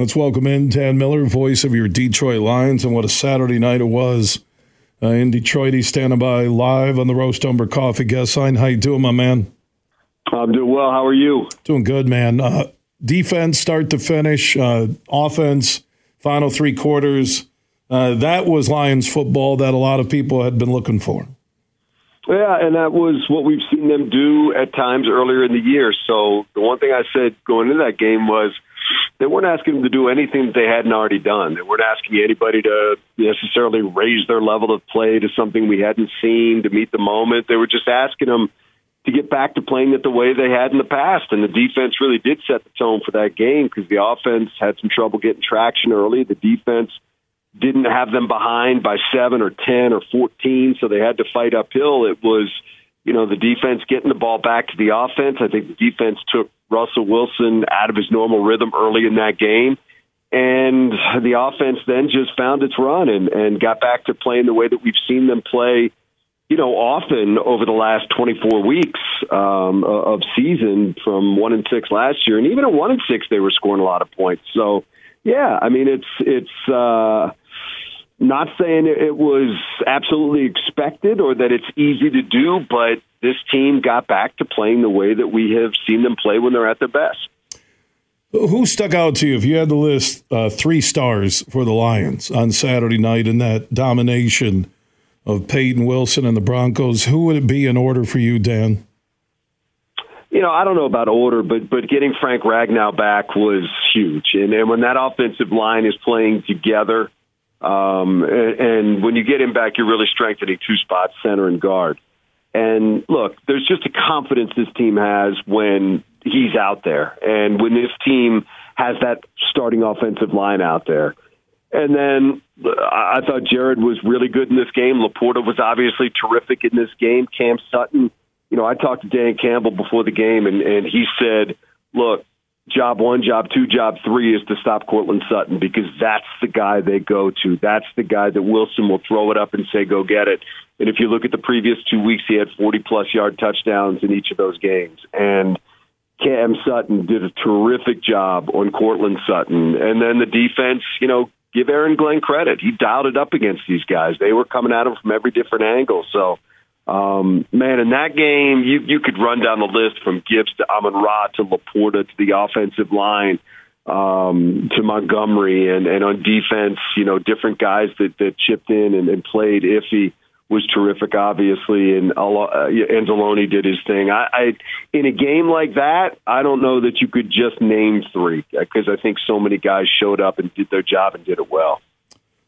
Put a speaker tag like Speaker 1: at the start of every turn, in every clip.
Speaker 1: Let's welcome in Dan Miller, voice of your Detroit Lions, and what a Saturday night it was uh, in Detroit. He's standing by live on the Roast Umber Coffee guest line. How you doing, my man?
Speaker 2: I'm doing well. How are you?
Speaker 1: Doing good, man. Uh, defense, start to finish, uh, offense, final three quarters. Uh, that was Lions football that a lot of people had been looking for.
Speaker 2: Yeah, and that was what we've seen them do at times earlier in the year. So the one thing I said going into that game was they weren't asking them to do anything that they hadn't already done. They weren't asking anybody to necessarily raise their level of play to something we hadn't seen to meet the moment. They were just asking them to get back to playing it the way they had in the past. And the defense really did set the tone for that game because the offense had some trouble getting traction early. The defense didn't have them behind by seven or 10 or 14, so they had to fight uphill. It was, you know, the defense getting the ball back to the offense. I think the defense took Russell Wilson out of his normal rhythm early in that game. And the offense then just found its run and, and got back to playing the way that we've seen them play you know, often over the last 24 weeks um, of season from one and six last year, and even at one and six, they were scoring a lot of points. So, yeah, I mean, it's it's uh, not saying it was absolutely expected or that it's easy to do, but this team got back to playing the way that we have seen them play when they're at their best.
Speaker 1: Who stuck out to you if you had to list uh, three stars for the Lions on Saturday night in that domination? of Payton Wilson and the Broncos, who would it be in order for you, Dan?
Speaker 2: You know, I don't know about order, but but getting Frank Ragnow back was huge, and, and when that offensive line is playing together, um, and, when you get him back, you're really strengthening two spots, center and guard. And look, there's just a confidence this team has when he's out there, and when this team has that starting offensive line out there. And then I thought Jared was really good in this game. LaPorta was obviously terrific in this game. Cam Sutton, you know, I talked to Dan Campbell before the game, and, and he said, look, job one, job two, job three is to stop Courtland Sutton because that's the guy they go to. That's the guy that Wilson will throw it up and say, go get it. And if you look at the previous two weeks, he had 40 plus yard touchdowns in each of those games. And Cam Sutton did a terrific job on Courtland Sutton. And then the defense, you know, give Aaron Glenn credit. He dialed it up against these guys. They were coming at him from every different angle. So, um, man, in that game, you you could run down the list from Gibbs to Amon Ra to LaPorta to the offensive line um, to Montgomery, and and on defense, you know, different guys that that chipped in and, and played iffy was terrific, obviously, and uh, Anzalone did his thing. I, I, in a game like that, I don't know that you could just name three because I think so many guys showed up and did their job and did it well.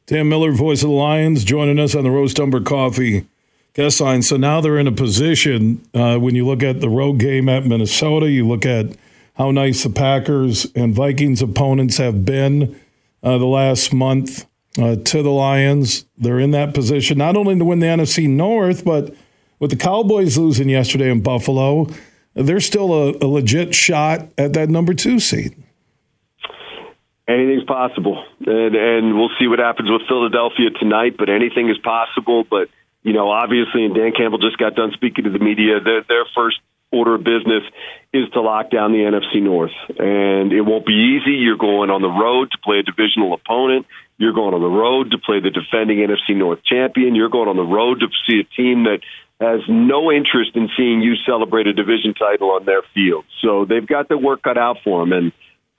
Speaker 1: Dan Miller, voice of the Lions, joining us on the Roast Umber Coffee guest line. So now they're in a position uh, when you look at the road game at Minnesota, you look at how nice the Packers and Vikings opponents have been uh, the last month uh, to the Lions. They're in that position not only to win the NFC North, but with the Cowboys losing yesterday in Buffalo, they're still a, a legit shot at that number two seed.
Speaker 2: Anything's possible, and, and we'll see what happens with Philadelphia tonight. But anything is possible. But you know, obviously, and Dan Campbell just got done speaking to the media. Their, their first order of business is to lock down the NFC North, and it won't be easy. You're going on the road to play a divisional opponent. You're going on the road to play the defending NFC North champion. You're going on the road to see a team that has no interest in seeing you celebrate a division title on their field. So they've got their work cut out for them. And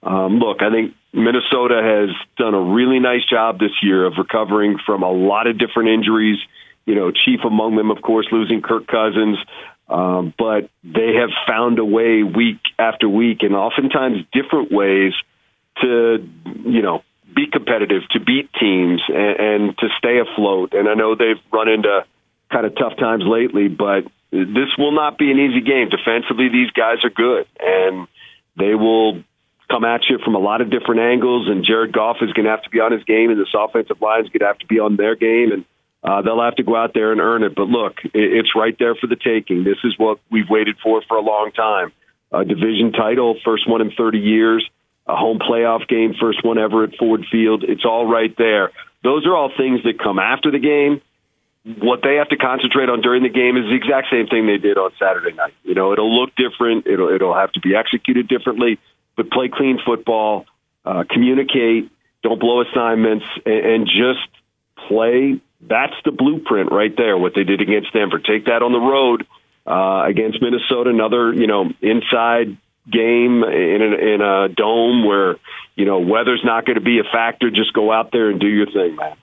Speaker 2: um, look, I think Minnesota has done a really nice job this year of recovering from a lot of different injuries. You know, chief among them, of course, losing Kirk Cousins. Um, but they have found a way week after week, and oftentimes different ways to, you know, be competitive, to beat teams, and, and to stay afloat. And I know they've run into kind of tough times lately, but this will not be an easy game. Defensively, these guys are good, and they will come at you from a lot of different angles. And Jared Goff is going to have to be on his game, and this offensive line is going to have to be on their game, and uh, they'll have to go out there and earn it. But look, it's right there for the taking. This is what we've waited for for a long time. A division title, first one in 30 years a home playoff game, first one ever at Ford Field. It's all right there. Those are all things that come after the game. What they have to concentrate on during the game is the exact same thing they did on Saturday night. You know, it'll look different. It'll it'll have to be executed differently, but play clean football. uh, communicate, don't blow assignments, and, and just play. That's the blueprint right there. What they did against Denver. Take that on the road uh, against Minnesota. Another, you know, inside game in a, in a dome where you know weather's not going to be a factor. Just go out there and do your thing, man.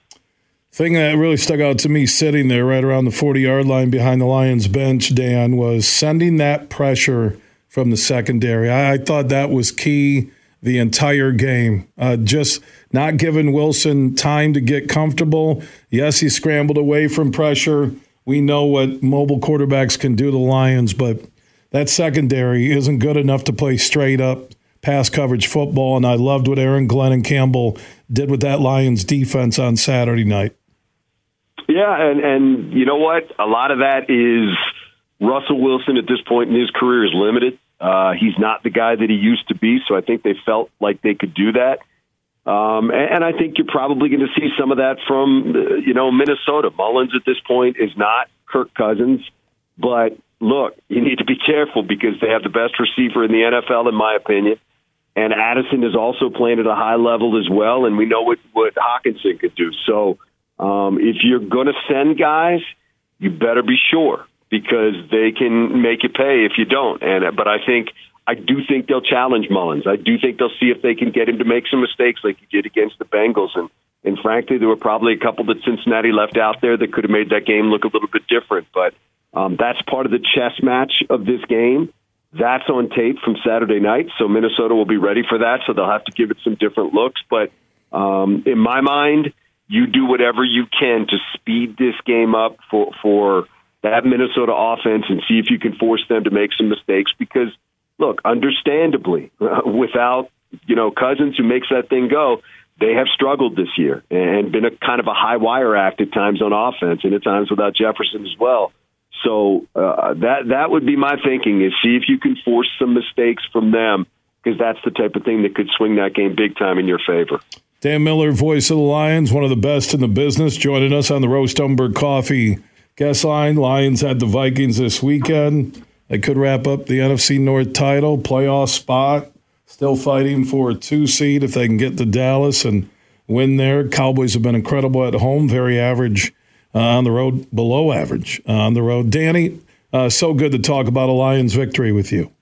Speaker 1: Thing that really stuck out to me sitting there right around the 40 yard line behind the Lions bench, Dan, was sending that pressure from the secondary. I, I thought that was key the entire game. Uh, just not giving Wilson time to get comfortable. Yes, he scrambled away from pressure. We know what mobile quarterbacks can do to Lions, but that secondary isn't good enough to play straight up pass coverage football. And I loved what Aaron Glenn and Campbell did with that Lions defense on Saturday night.
Speaker 2: Yeah, and and you know what? A lot of that is Russell Wilson at this point in his career is limited. Uh, he's not the guy that he used to be, so I think they felt like they could do that. Um, and, and I think you're probably going to see some of that from uh, you know Minnesota. Mullens at this point is not Kirk Cousins, but look, you need to be careful because they have the best receiver in the NFL, in my opinion. And Addison is also playing at a high level as well, and we know what what Hockenson could do. So um, if you're going to send guys, you better be sure because they can make you pay if you don't. And but I think I do think they'll challenge Mullens. I do think they'll see if they can get him to make some mistakes like he did against the Bengals. And and frankly, there were probably a couple that Cincinnati left out there that could have made that game look a little bit different. But um, that's part of the chess match of this game. That's on tape from Saturday night, so Minnesota will be ready for that. So they'll have to give it some different looks. But um, in my mind, you do whatever you can to speed this game up for for that Minnesota offense and see if you can force them to make some mistakes. Because look, understandably, without you know Cousins who makes that thing go, they have struggled this year and been a kind of a high wire act at times on offense, and at times without Jefferson as well. So uh, that that would be my thinking: is see if you can force some mistakes from them, because that's the type of thing that could swing that game big time in your favor.
Speaker 1: Dan Miller, voice of the Lions, one of the best in the business, joining us on the Roast Umber Coffee guest line. Lions had the Vikings this weekend. They could wrap up the NFC North title, playoff spot. Still fighting for a two seed if they can get to Dallas and win there. Cowboys have been incredible at home, very average uh, on the road, below average uh, on the road. Danny, uh, so good to talk about a Lions victory with you.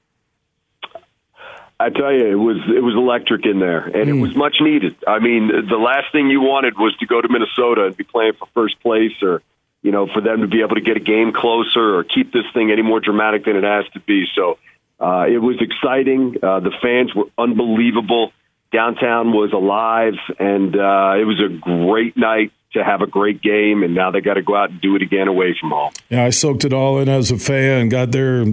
Speaker 2: I tell you, it was it was electric in there, and mm. it was much needed. I mean, the last thing you wanted was to go to Minnesota and be playing for first place, or you know, for them to be able to get a game closer or keep this thing any more dramatic than it has to be. So uh, it was exciting. Uh, the fans were unbelievable. Downtown was alive, and uh, it was a great night to have a great game. And now they got to go out and do it again away from home.
Speaker 1: Yeah, I soaked it all in as a fan. Got there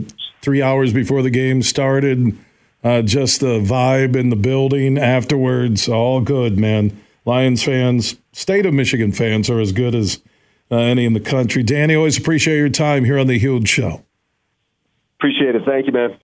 Speaker 1: three hours before the game started uh, just the vibe in the building afterwards, all good, man. Lions fans, state of Michigan fans are as good as uh, any in the country. Danny, always appreciate your time here on the Huge Show.
Speaker 2: Appreciate it. Thank you, man.